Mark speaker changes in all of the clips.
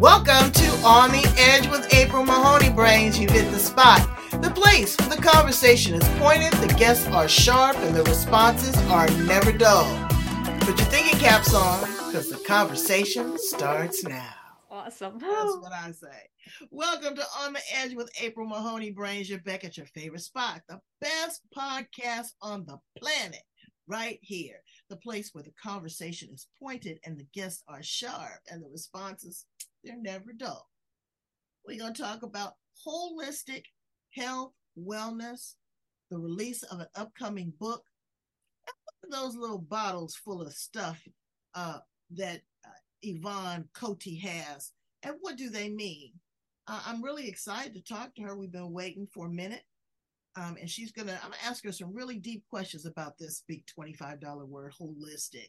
Speaker 1: Welcome to On the Edge with April Mahoney Brains. You hit the spot. The place where the conversation is pointed, the guests are sharp, and the responses are never dull. Put your thinking caps on, because the conversation starts now.
Speaker 2: Awesome.
Speaker 1: That's what I say. Welcome to On the Edge with April Mahoney Brains. You're back at your favorite spot, the best podcast on the planet, right here. The place where the conversation is pointed and the guests are sharp and the responses, they're never dull. We're going to talk about holistic health, wellness, the release of an upcoming book, those little bottles full of stuff uh, that uh, Yvonne Cote has, and what do they mean? Uh, I'm really excited to talk to her. We've been waiting for a minute, um, and she's gonna. I'm gonna ask her some really deep questions about this big $25 word, holistic.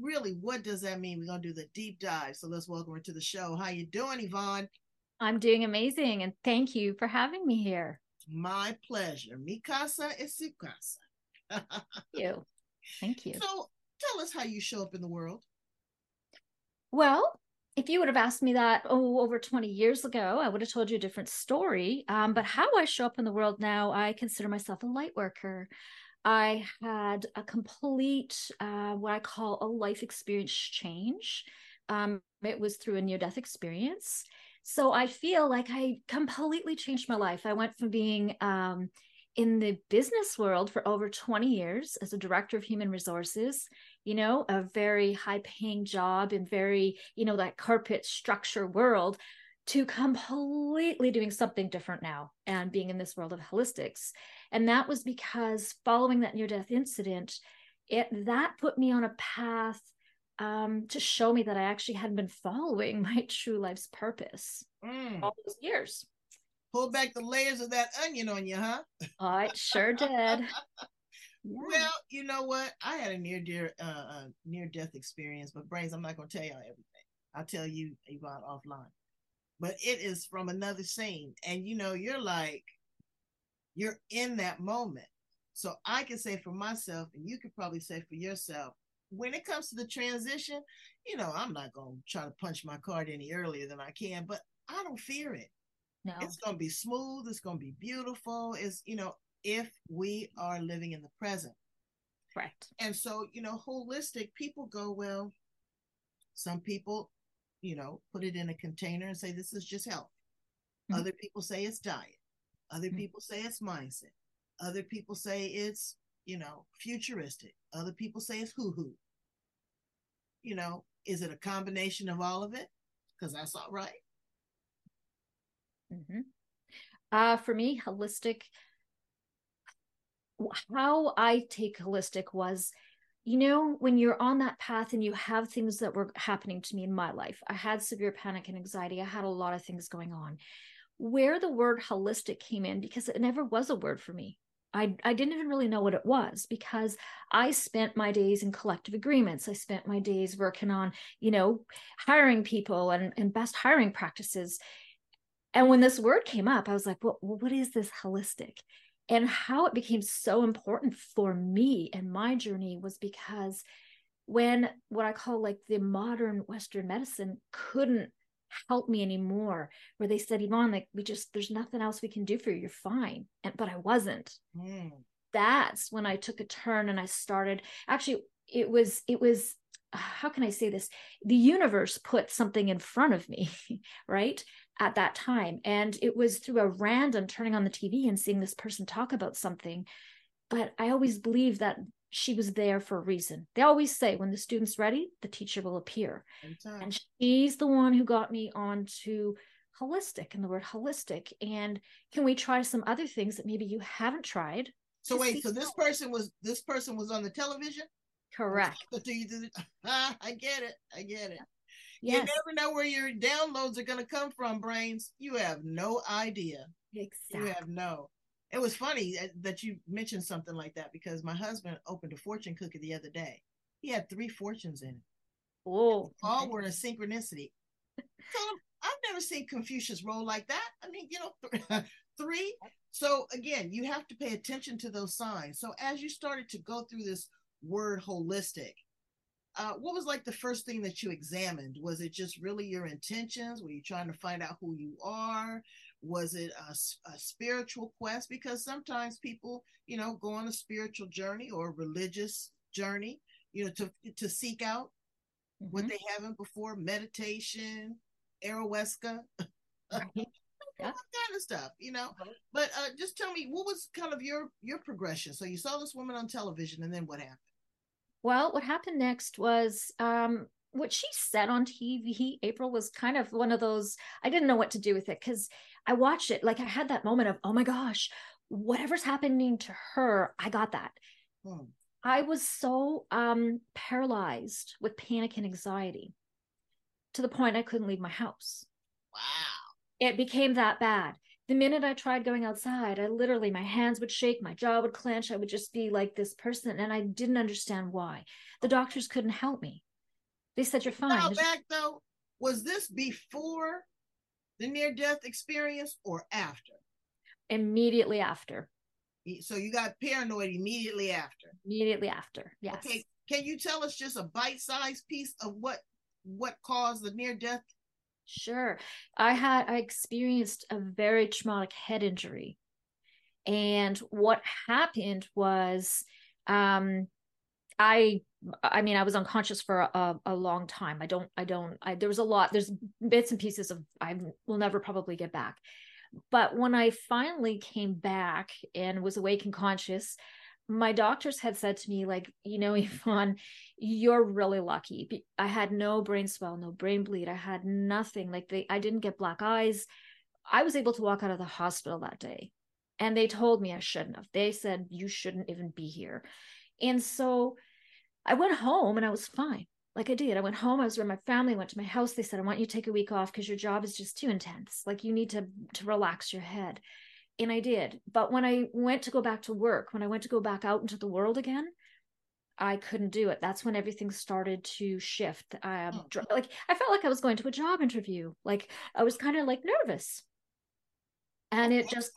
Speaker 1: Really, what does that mean? We're gonna do the deep dive. So let's welcome her to the show. How you doing, Yvonne?
Speaker 2: I'm doing amazing, and thank you for having me here.
Speaker 1: My pleasure. Mi casa es su casa.
Speaker 2: Thank you. Thank you.
Speaker 1: So tell us how you show up in the world.
Speaker 2: Well, if you would have asked me that oh over 20 years ago, I would have told you a different story. Um, but how I show up in the world now, I consider myself a light worker. I had a complete uh, what I call a life experience change. Um, it was through a near death experience. So I feel like I completely changed my life. I went from being um, in the business world for over 20 years as a director of human resources you know a very high paying job in very you know that corporate structure world to completely doing something different now and being in this world of holistics and that was because following that near death incident it that put me on a path um, to show me that i actually hadn't been following my true life's purpose
Speaker 1: Mm.
Speaker 2: all those years
Speaker 1: Pull back the layers of that onion on you, huh?
Speaker 2: i sure did Yeah.
Speaker 1: Well, you know what? I had a near dear uh, uh near death experience, but brains, I'm not gonna tell y'all everything. I'll tell you Yvonne offline. But it is from another scene. And you know, you're like you're in that moment. So I can say for myself, and you could probably say for yourself, when it comes to the transition, you know, I'm not gonna try to punch my card any earlier than I can, but I don't fear it
Speaker 2: no
Speaker 1: it's going to be smooth it's going to be beautiful it's you know if we are living in the present
Speaker 2: Right.
Speaker 1: and so you know holistic people go well some people you know put it in a container and say this is just health
Speaker 2: Mhm.
Speaker 1: other people say it's diet other
Speaker 2: Mhm.
Speaker 1: people say it's mindset other people say it's you know futuristic other people say it's hoo hoo you know is it a combination of all of it because that's all right
Speaker 2: mm-hmm. Uh, for me, holistic, how I take holistic was, you know, when you're on that path and you have things that were happening to me in my life, I had severe panic and anxiety. I had a lot of things going on. Where the word holistic came in, because it never was a word for me. I, I didn't even really know what it was because I spent my days in collective agreements. I spent my days working on, you know, hiring people and, and best hiring practices and when this word came up, I was like, well, what is this holistic? And how it became so important for me and my journey was because when what I call like the modern Western medicine couldn't help me anymore, where they said, Yvonne, like we just there's nothing else we can do for you. You're fine. And but I wasn't.
Speaker 1: Mm.
Speaker 2: That's when I took a turn and I started actually it was it was how can I say this? The universe put something in front of me, right? At that time. And it was through a random turning on the TV and seeing this person talk about something. But I always believe that she was there for a reason. They always say when the student's ready, the teacher will appear. And she's the one who got me onto holistic and the word holistic. And can we try some other things that maybe you haven't tried?
Speaker 1: So wait, so this person was this person was on the television?
Speaker 2: Correct.
Speaker 1: But do you do I get it. I get it.
Speaker 2: Yes.
Speaker 1: You never know where your downloads are gonna come from, brains. You have no idea.
Speaker 2: Exactly.
Speaker 1: You have no. It was funny that- that you mentioned something like that because my husband opened a fortune cookie the other day. He had three fortunes in it.
Speaker 2: Oh,
Speaker 1: All were in a synchronicity. I've never seen Confucius roll like that. I mean, you know, three. So again, you have to pay attention to those signs. So as you started to go through this word holistic, uh, what was like the first thing that you examined? Was it just really your intentions? Were you trying to find out who you are? Was it a, a spiritual quest? Because sometimes people, you know, go on a spiritual journey or a religious journey, you know, to to seek out mm-hmm. what they haven't before, meditation, ayahuasca. Right. yeah. kind of stuff, you know. But uh, just tell me, what was kind of your your progression? So you saw this woman on television, and then what happened?
Speaker 2: Well, what happened next was um, what she said on TV. April was kind of one of those. I didn't know what to do with it because I watched it. Like I had that moment of, oh my gosh, whatever's happening to her, I got that. Hmm. I was so um, paralyzed with panic and anxiety to the point I couldn't leave my house.
Speaker 1: Wow
Speaker 2: it became that bad. The minute I tried going outside, I literally, my hands would shake, my jaw would clench. I would just be like this person. And I didn't understand why. The doctors couldn't help me. They said, You're fine.
Speaker 1: Now back though, was this before the near death experience or after?
Speaker 2: Immediately after.
Speaker 1: So you got paranoid immediately after.
Speaker 2: Immediately after, yes.
Speaker 1: Okay, can you tell us just a bite-sized piece of what what caused the near death
Speaker 2: Sure. I had I experienced a very traumatic head injury. And what happened was um I I mean I was unconscious for a, a long time. I don't I don't I there was a lot there's bits and pieces of I will never probably get back. But when I finally came back and was awake and conscious, my doctors had said to me like you know yvonne you're really lucky. I had no brain swell no brain bleed. I had nothing. Like they i didn't get black eyes. I was able to walk out of the hospital that day. And they told me i shouldn't have. They said you shouldn't even be here. And so i went home and i was fine like i did. I went home i was with my family went to my house. They said i want you to take a week off because your job is just too intense. Like you need to to relax your head and I did. But when I went to go back to work, when I went to go back out into the world again, I couldn't do it. That's when everything started to shift. Um, oh. like I felt like I was going to a job interview. Like I was kind of like nervous, and it just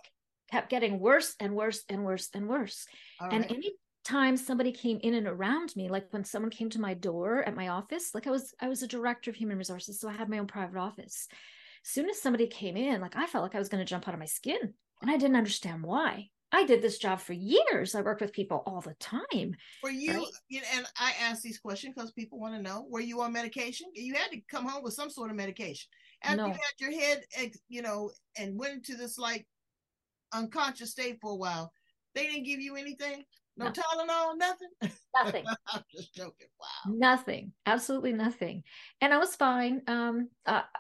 Speaker 2: kept getting worse and worse and worse and worse. All and right. any time somebody came in and around me, like when someone came to my door at my office, like I was I was a director of human resources, so I had my own private office. As soon as somebody came in, like I felt like I was going to jump out of my skin and I didn't understand why. I did this job for years. I worked with people all the time.
Speaker 1: For you, right? and I ask these questions because people want to know: Were you on medication? You had to come home with some sort of medication. After no. you had your head, you know, and went into this like unconscious state for a while, they didn't give you anything. No, no. Tylenol, nothing.
Speaker 2: Nothing.
Speaker 1: I'm just joking. Wow.
Speaker 2: Nothing. Absolutely nothing. And I was fine. Um,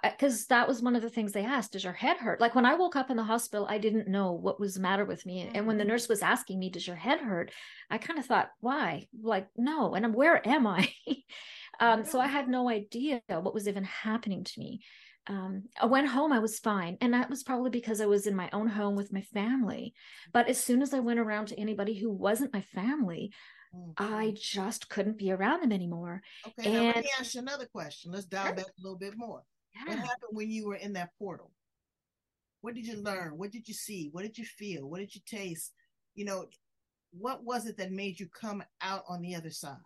Speaker 2: because uh, that was one of the things they asked: Does your head hurt? Like when I woke up in the hospital, I didn't know what was the matter with me. Mm-hmm. And when the nurse was asking me, "Does your head hurt?" I kind of thought, "Why?" Like, no. And I'm where am I? um, so I had no idea what was even happening to me um, I went home, I was fine. And that was probably because I was in my own home with my family. But as soon as I went around to anybody who wasn't my family, mm-hmm. I just couldn't be around them anymore.
Speaker 1: Okay, and, now let me ask you another question. Let's dial sure. back a little bit more. Yeah. What happened when you were in that portal? What did you learn? What did you see? What did you feel? What did you taste? You know, what was it that made you come out on the other side?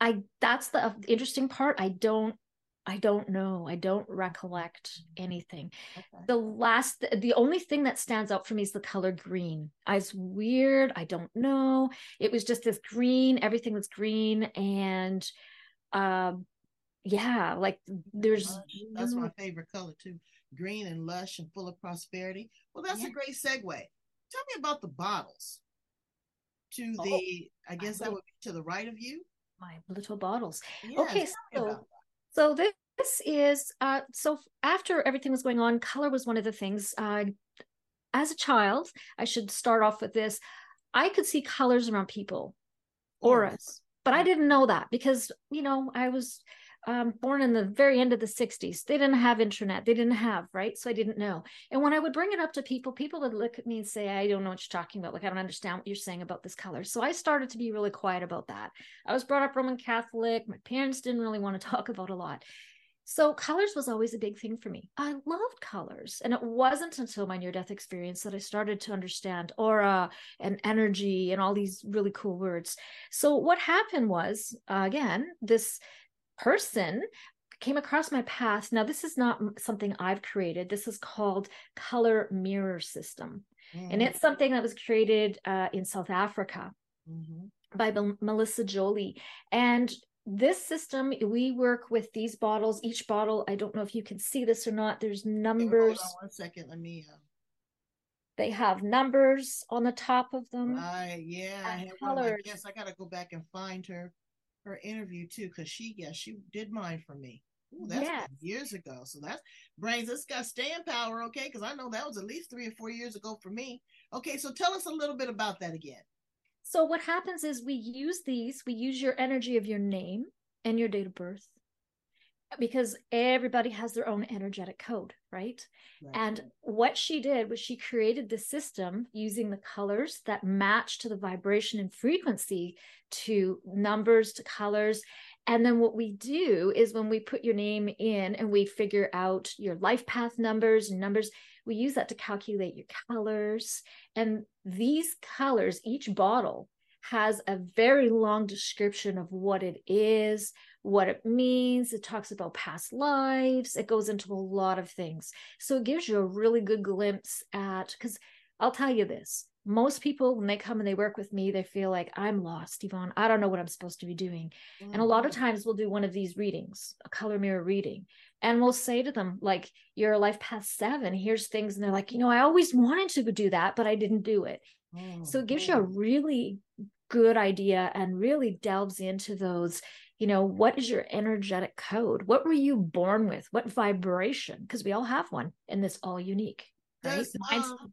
Speaker 2: I that's the interesting part. I don't I don't know. I don't recollect anything. Okay. The last, the only thing that stands out for me is the color green. I was weird. I don't know. It was just this green. Everything was green, and um, yeah, like there's.
Speaker 1: That's my favorite color too. Green and lush and full of prosperity. Well, that's yeah. a great segue. Tell me about the bottles. To oh, the, I guess that would be to the right of you.
Speaker 2: My little bottles. Yes, okay, so so this, is uh, so after everything was going on, color was one of the things. Uh, as a child, I should start off with this. I could see colors around people, auras, but I didn't know that because you know I was um, born in the very end of the 60s. They didn't have internet. They didn't have, right? So I didn't know. And when I would bring it up to people, people would look at me and say, I don't know what you're talking about. Like, I don't understand what you're saying about this color. So I started to be really quiet about that. I was brought up Roman Catholic. My parents didn't really want to talk about a lot. So colors was always a big thing for me. I loved colors. And it wasn't until my near death experience that I started to understand aura and energy and all these really cool words. So what happened was, uh, again, this person came across my path. Now, this is not something I've created. This is called Color Mirror System. Mm-hmm. And it's something that was created uh, in South Africa mm-hmm. by Melissie Jolly. And this system, we work with these bottles. Each bottle, I don't know if you can see this or not. There's numbers.
Speaker 1: Hold on one second. Let me. Uh...
Speaker 2: They have numbers on the top of them.
Speaker 1: Right. Yeah. I have colors. Yes, I got to go back and find her her interview too, because she, yes, she did mine for me. Ooh, that's yes. years ago. So that's brains that brings us got staying power, okay? Because I know that was at least three or four years ago for me. Okay, so tell us a little bit about that again.
Speaker 2: So what happens is we use these, we use your energy of your name and your date of birth because everybody has their own energetic code, right? right? And what she did was she created the system using the colors that match to the vibration and frequency to numbers to colors. And then what we do is when we put your name in and we figure out your life path numbers and numbers, we use that to calculate your colors. And these colors, each bottle has a very long description of what it is, what it means. It talks about past lives. It goes into a lot of things. So it gives you a really good glimpse at, because I'll tell you this most people, when they come and they work with me, they feel like I'm lost, Yvonne. I don't know what I'm supposed to be doing. Mm-hmm. And a lot of mm-hmm. times we'll do one of these readings, a color mirror reading. And we'll say to them, like, you're a life path seven. Here's things. And they're like, you know, I always wanted to do that, but I didn't do it. Mm-hmm. So it gives you a mm-hmm. really good idea and really delves into those you know what is your energetic code what were you born with what vibration because we all have one and it's all unique right? Does,
Speaker 1: um,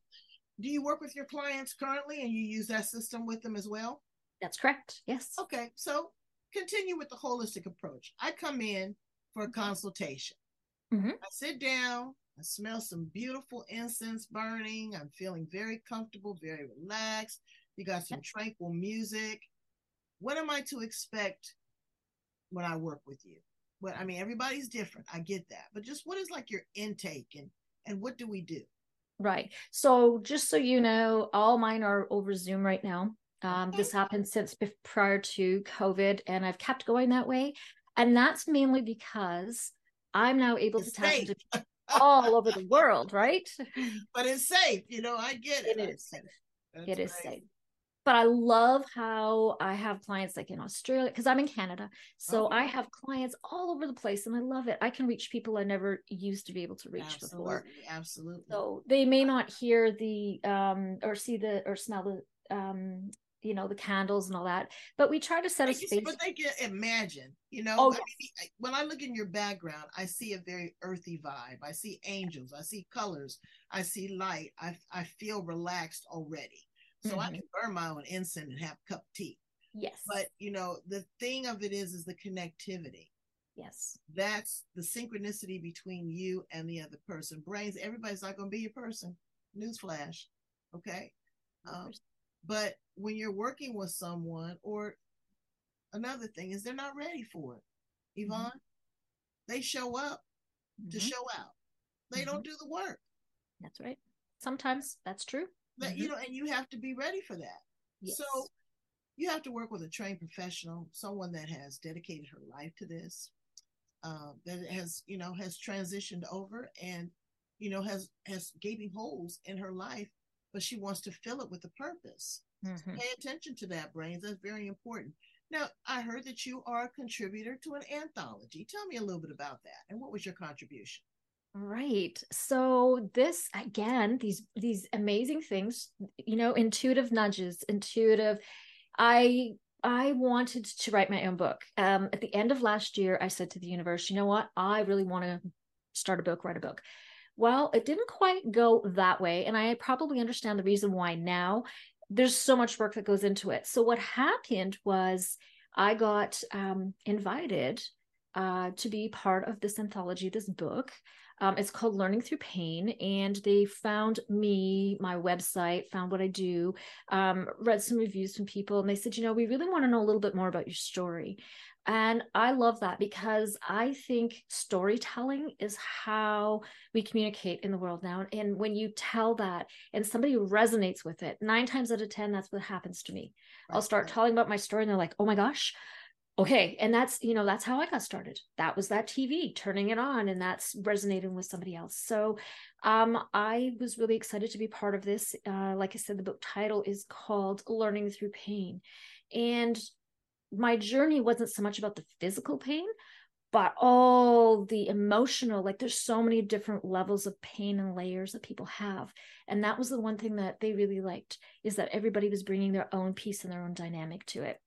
Speaker 1: do you work with your clients currently and you use that system with them as well
Speaker 2: that's correct yes
Speaker 1: okay so continue with the holistic approach i come in for a consultation mm-hmm. i sit down I smell some beautiful incense burning. I'm feeling very comfortable, very relaxed. You got some tranquil music. What am I to expect when I work with you? But I mean, everybody's different. I get that. But just what is like your intake and and what do we do?
Speaker 2: Right. So just so you know, all mine are over Zoom right now. Um, this happened since prior to COVID, and I've kept going that way. And that's mainly because I'm now able it's to tap into all over the world, right?
Speaker 1: But it's safe. You know, I get it.
Speaker 2: It is safe. That's it is safe but I love how I have clients like in Australia because I'm in Canada. So oh. I have clients all over the place and I love it. I can reach people I never used to be able to reach
Speaker 1: absolutely,
Speaker 2: before.
Speaker 1: Absolutely.
Speaker 2: So they may not hear the um or see the or smell the um you know the candles and all that but we try to set a space
Speaker 1: but they can imagine you know oh, I mean, when i look in your background i see a very earthy vibe i see angels i see colors i see light i, I feel relaxed already so mm-hmm. I can burn my own incense and have a cup of tea.
Speaker 2: Yes.
Speaker 1: But you know, the thing of it is is the connectivity.
Speaker 2: Yes.
Speaker 1: That's the synchronicity between you and the other person. Brains, everybody's not gonna be your person. Newsflash. Okay. Um, but when you're working with someone or another thing is they're not ready for it. Yvonne, mm-hmm. they show up mm-hmm. to show out. They don't mm-hmm. do the work.
Speaker 2: That's right. Sometimes that's true
Speaker 1: mm-hmm. you know and you have to be ready for that yes. so you have to work with a trained professional someone that has dedicated her life to this uh, that has you know has transitioned over and you know has has gaping holes in her life but she wants to fill it with a purpose mm-hmm. pay attention to that brains that's very important now i heard that you are a contributor to an anthology tell me a little bit about that and what was your contribution
Speaker 2: Right. So this again, these these amazing things, you know, intuitive nudges, intuitive. I I wanted to write my own book. Um, at the end of last year, I said to the universe, you know what? I really want to start a book, write a book. Well, it didn't quite go that way. And I probably understand the reason why now. There's so much work that goes into it. So, what happened was I got um, invited uh, to be part of this anthology, this book. Um, it's called Learning Through Pain. And they found me, my website, found what I do, um, read some reviews from people, and they said, you know, we really want to know a little bit more about your story. And I love that because I think storytelling is how we communicate in the world now. And when you tell that and somebody resonates with it, nine times out of 10, that's what happens to me. Right. I'll start telling about my story and they're like, oh my gosh, okay and that's you know that's how i got started. That was that tv turning it on and that's resonating with somebody else. So um i was really excited to be part of this uh like i said the book title is called learning through pain. And my journey wasn't so much about the physical pain but all the emotional like there's so many different levels of pain and layers that people have. And that was the one thing that they really liked is that everybody was bringing their own piece and their own dynamic to it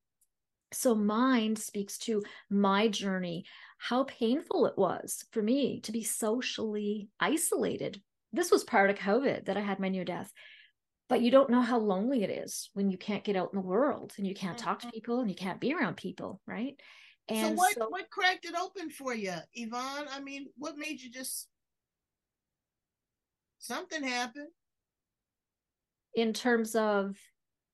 Speaker 2: so mind speaks to my journey, how painful it was for me to be socially isolated. This was prior to COVID that I had my near death. But you don't know how lonely it is when you can't get out in the world and you can't talk to mm-hmm. people and you can't be around people, right?
Speaker 1: And so what so, what cracked it open for you, Yvonne? I mean, what made you just something happen?
Speaker 2: In terms of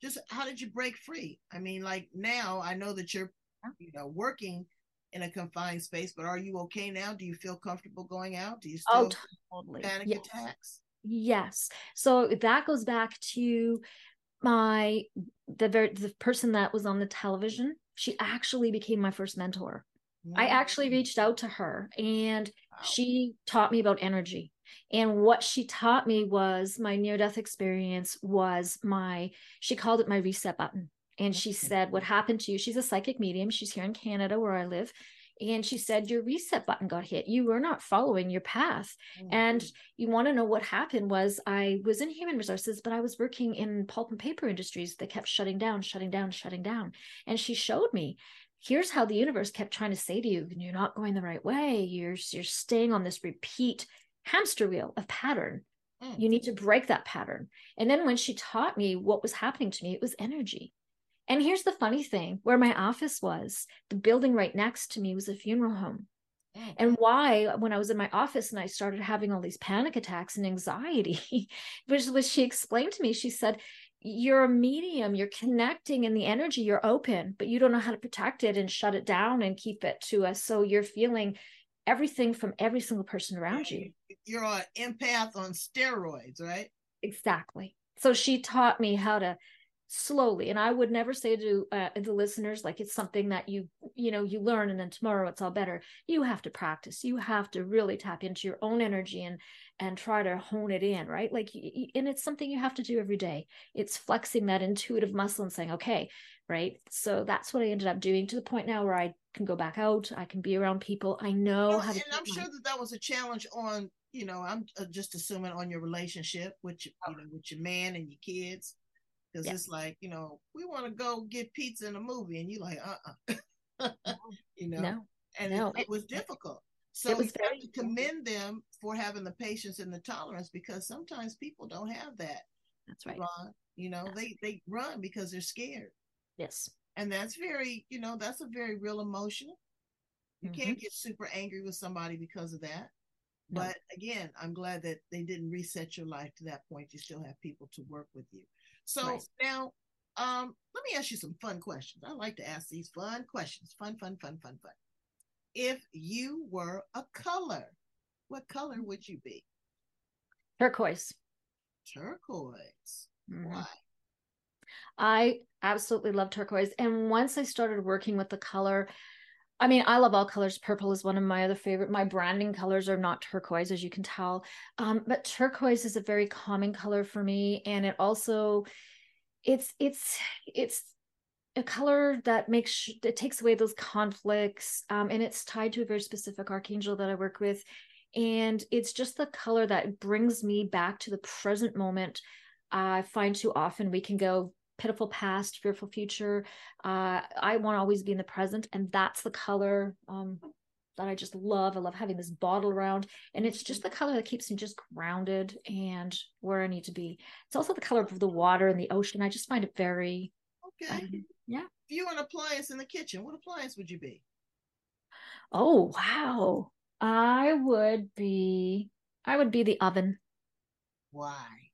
Speaker 1: just how did you break free? I mean, like now I know that you're, you know, working in a confined space, but are you okay now? Do you feel comfortable going out? Do you
Speaker 2: oh, still oh, totally.
Speaker 1: panic yes. attacks?
Speaker 2: Yes. So that goes back to my the very the person that was on the television. She actually became my first mentor. Mm-hmm. I actually mm. reached out to her and wow. she taught me about energy. And what she taught me was my near death experience was my, she called it my reset button. And she said, What happened to you? She's a psychic medium. She's here in Canada where I live. And she said, Your reset button got hit. You were not following your path. Mm-hmm. And you want to know what happened was I was in human resources, but I was working in pulp and paper industries that kept shutting down, shutting down, shutting down. And she showed me here's how the universe kept trying to say to you you're not going the right way you're you're staying on this repeat hamster wheel of pattern. Mm. You need to break that pattern. And then when she taught me what was happening to me, it was energy. And here's the funny thing where my office was, the building right next to me was a funeral home. Mm. And why, when I was in my office and I started having all these panic attacks and anxiety, which was she explained to me, she said, You're a medium, you're connecting in the energy, you're open, but you don't know how to protect it and shut it down and keep it to us. So you're feeling everything from every single person around you.
Speaker 1: You're an empath on steroids, right?
Speaker 2: Exactly. So she taught me how to slowly. And i would never say to uh, the listeners like it's something that you you know you learn and then tomorrow it's all better. You have to practice. You have to really tap into your own energy and and try to hone it in right? Like and it's something you have to do every day. It's flexing that intuitive muscle and saying okay right? So that's what i ended up doing to the point now where i can go back out. I can be around people. I know well, how to
Speaker 1: and i'm my... sure that that was a challenge on you know i'm uh, just assuming on your relationship with you know with your man and your kids because yeah. it's like you know we want to go get pizza in a movie and you're like uh-uh you know no. and no. It, it, was difficult so we have to commend them for having the patience and the tolerance because sometimes people don't have that
Speaker 2: that's right
Speaker 1: Ron. you know they they run because they're scared
Speaker 2: yes
Speaker 1: and that's very you know that's a very real emotion you mm-hmm. can't get super angry with somebody because of that no. but again i'm glad that they didn't reset your life to that point you still have people to work with you so right. now, um, let me ask you some fun questions. I like to ask these fun questions. Fun, fun, fun, fun, fun. If you were a color, what color would you be?
Speaker 2: Turquoise.
Speaker 1: Turquoise. Mm-hmm. Why?
Speaker 2: I absolutely love turquoise. And once I started working with the color, I mean, I love all colors. Purple is one of my other favorite. My branding colors are not turquoise, as you can tell. Um, but turquoise is a very common color for me, and it also, it's it's it's a color that makes it takes away those conflicts, um, and it's tied to a very specific archangel that I work with, and it's just the color that brings me back to the present moment. I find too often we can go pitiful past, fearful future. Uh, I want to always be in the present, and that's the color um, that I just love. I love having this bottle around, and it's just the color that keeps me just grounded and where I need to be. It's also the color of the water and the ocean. I just find it very
Speaker 1: okay. Um, yeah. If you were an appliance in the kitchen, what appliance would you be?
Speaker 2: Oh wow, I would be. I would be the oven.
Speaker 1: Why?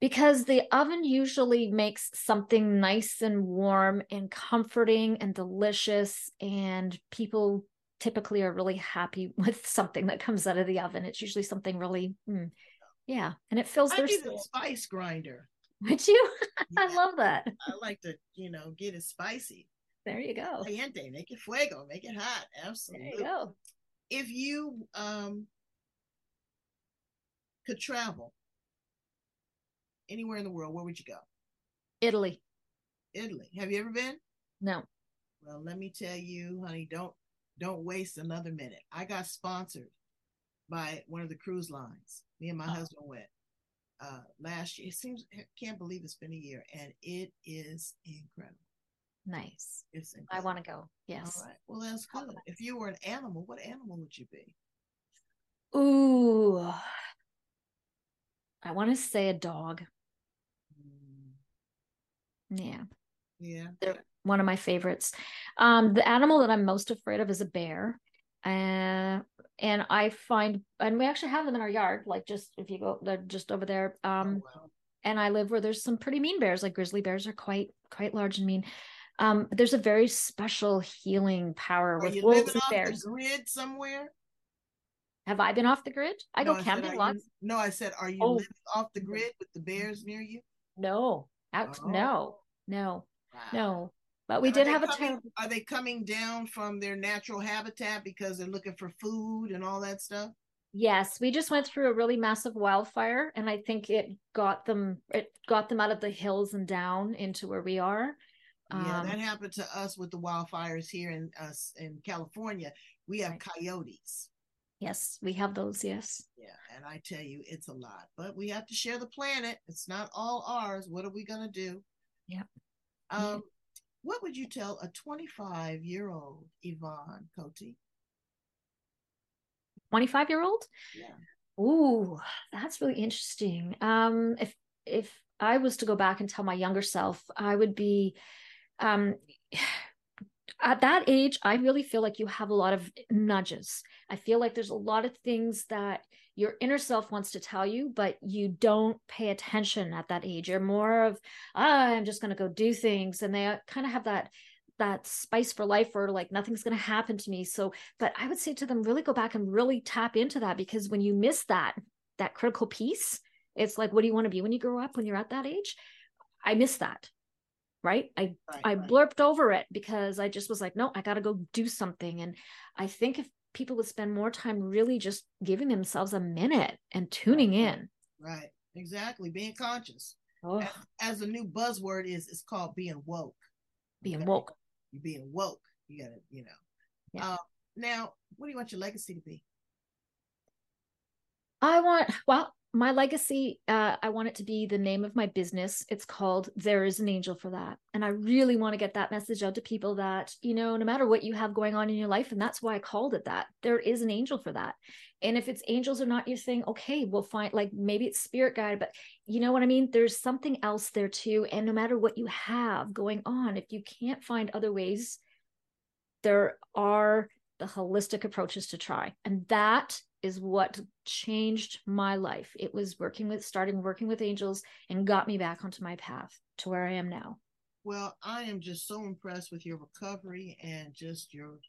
Speaker 2: Because the oven usually makes something nice and warm and comforting and delicious and people typically are really happy with something that comes out of the oven it's usually something really mm, yeah and it fills
Speaker 1: I
Speaker 2: their
Speaker 1: the spice grinder
Speaker 2: would you i love that
Speaker 1: i like to you know get it spicy
Speaker 2: There you go.
Speaker 1: Caliente, make it fuego, make it hot. Absolutely.
Speaker 2: There you go.
Speaker 1: If you um could travel anywhere in the world, where would you go?
Speaker 2: Italy.
Speaker 1: Italy. Have you ever been?
Speaker 2: No.
Speaker 1: Well, let me tell you, honey, don't don't waste another minute. I got sponsored by one of the cruise lines. Me and my
Speaker 2: Oh.
Speaker 1: husband went uh last year. It seems I can't believe it's been a year and it is incredible.
Speaker 2: Nice.
Speaker 1: It's
Speaker 2: I want to go. Yes.
Speaker 1: All right. Well, that's good. If you were an animal, what animal would you be?
Speaker 2: Ooh. I want to say a dog. Yeah.
Speaker 1: Yeah.
Speaker 2: They're one of my favorites. Um, the animal that I'm most afraid of is a bear. Uh, and I find, and we actually have them in our yard, like just if you go, they're just over there. Um,
Speaker 1: oh, wow.
Speaker 2: and I live where there's some pretty mean bears, like grizzly bears are quite quite large and mean. Um, but there's a very special healing power
Speaker 1: Are
Speaker 2: with
Speaker 1: you
Speaker 2: wolves and
Speaker 1: off
Speaker 2: bears.
Speaker 1: the grid somewhere?
Speaker 2: Have I been off the grid? I
Speaker 1: No,
Speaker 2: go
Speaker 1: said,
Speaker 2: camping
Speaker 1: are you- no, I said, are you
Speaker 2: Oh.
Speaker 1: living off the grid with the bears near you?
Speaker 2: No, out,
Speaker 1: Oh.
Speaker 2: no, no,
Speaker 1: Wow.
Speaker 2: no. But we
Speaker 1: Are
Speaker 2: did have a
Speaker 1: coming-. Are they coming down from their natural habitat because they're looking for food and all that stuff?
Speaker 2: Yes, we just went through a really massive wildfire, and I think it got them. It got them out of the hills and down into where we are.
Speaker 1: Yeah,
Speaker 2: Um,
Speaker 1: that happened to us with the wildfires here in us in California. We have
Speaker 2: Right.
Speaker 1: coyotes.
Speaker 2: Yes, we have those. Yes.
Speaker 1: Yeah, and I tell you, it's a lot. But we have to share the planet. It's not all ours. What are we gonna do?
Speaker 2: Yeah.
Speaker 1: Um, what would you tell a 25 year old Yvonne Cote?
Speaker 2: 25 year old?
Speaker 1: Yeah.
Speaker 2: Ooh, that's really interesting. Um, if if I was to go back and tell my younger self, I would be um at that age, I really feel like you have a lot of nudges. I feel like there's a lot of things that your inner self wants to tell you, but you don't pay attention at that age. You're more of, ah, I'm just going to go do things. And they kind of have that that spice for life or like nothing's going to happen to me so but i would say to them really go back and really tap into that because when you miss that that critical piece it's like what do you want to be when you grow up when you're at that age i miss that right i
Speaker 1: Right,
Speaker 2: I
Speaker 1: right.
Speaker 2: blurped over it because I just was like, no, I got to go do something. And I think if people would spend more time really just giving themselves a minute and tuning in.
Speaker 1: Right. Exactly. Being conscious.
Speaker 2: Oh,
Speaker 1: As, as a new buzzword is, it's called being woke.
Speaker 2: being
Speaker 1: Okay?
Speaker 2: woke.
Speaker 1: You're being woke. You gotta, you know.
Speaker 2: Yeah.
Speaker 1: Uh, now, what do you want your legacy to be?
Speaker 2: I want, well, my legacy, uh, I want it to be the name of my business. It's called There is an Angel for That. And I really want to get that message out to people that, you know, no matter what you have going on in your life, and that's why I called it that, there is an angel for that. And if it's angels or not you're saying okay, we'll find like maybe it's spirit guide, but you know what I mean? There's something else there too. And no matter what you have going on, if you can't find other ways, there are the holistic approaches to try. And that is what changed my life. It was working with starting working with angels and got me back onto my path to where I am now.
Speaker 1: Well, I am just so impressed with your recovery and just your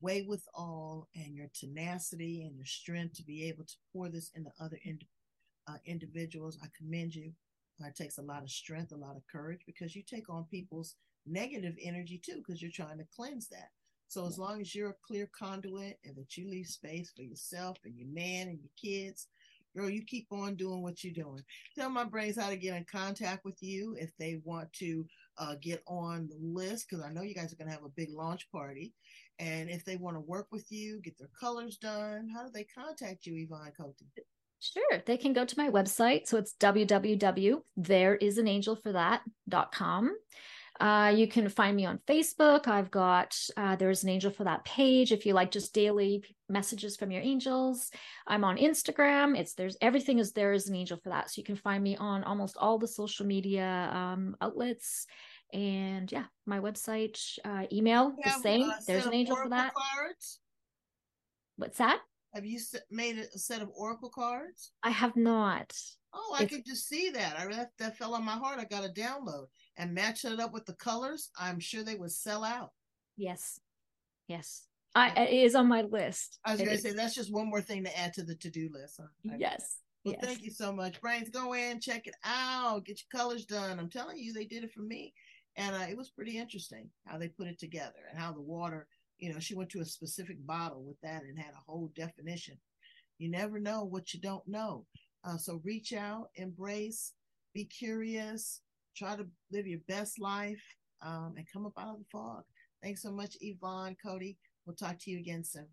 Speaker 1: way with all and your tenacity and your strength to be able to pour this into other ind- uh, individuals. I commend you. It takes a lot of strength, a lot of courage because you take on people's negative energy too because you're trying to cleanse that. So as long as you're a clear conduit and that you leave space for yourself and your man and your kids, girl, you keep on doing what you're doing. Tell my brains how to get in contact with you if they want to uh, get on the list because I know you guys are going to have a big launch party. And if they want to work with you, get their colors done, how do they contact you, Yvonne Cote?
Speaker 2: Sure, they can go to my website. So it's www.thereisanangelforthat.com. Uh, you can find me on Facebook. I've got uh, There's an Angel for That page if you like just daily messages from your angels. I'm on Instagram. It's there's everything is there is an angel for that. So you can find me on almost all the social media um, outlets. And yeah, my website, uh, email, the same.
Speaker 1: a
Speaker 2: There's an angel for that.
Speaker 1: Cards?
Speaker 2: What's that?
Speaker 1: Have you made a set of oracle cards?
Speaker 2: I have not.
Speaker 1: Oh, I
Speaker 2: If-
Speaker 1: could just see that. I that, that fell on my heart. I got to download and match it up with the colors. I'm sure they would sell out.
Speaker 2: Yes. Yes. I, it is on my list.
Speaker 1: I was going to say that's just one more thing to add to the to-do list. huh?
Speaker 2: Yes.
Speaker 1: Well,
Speaker 2: yes.
Speaker 1: thank you so much, Brains. Go in, check it out, get your colors done. I'm telling you, they did it for me, And uh, it was pretty interesting how they put it together and how the water, you know, she went to a specific bottle with that and had a whole definition. You never know what you don't know. Uh, so reach out, embrace, be curious, try to live your best life, um, and come up out of the fog. Thanks so much, Yvonne, Cody. We'll talk to you again soon.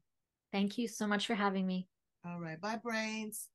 Speaker 2: Thank you so much for having me.
Speaker 1: All right. Bye, brains.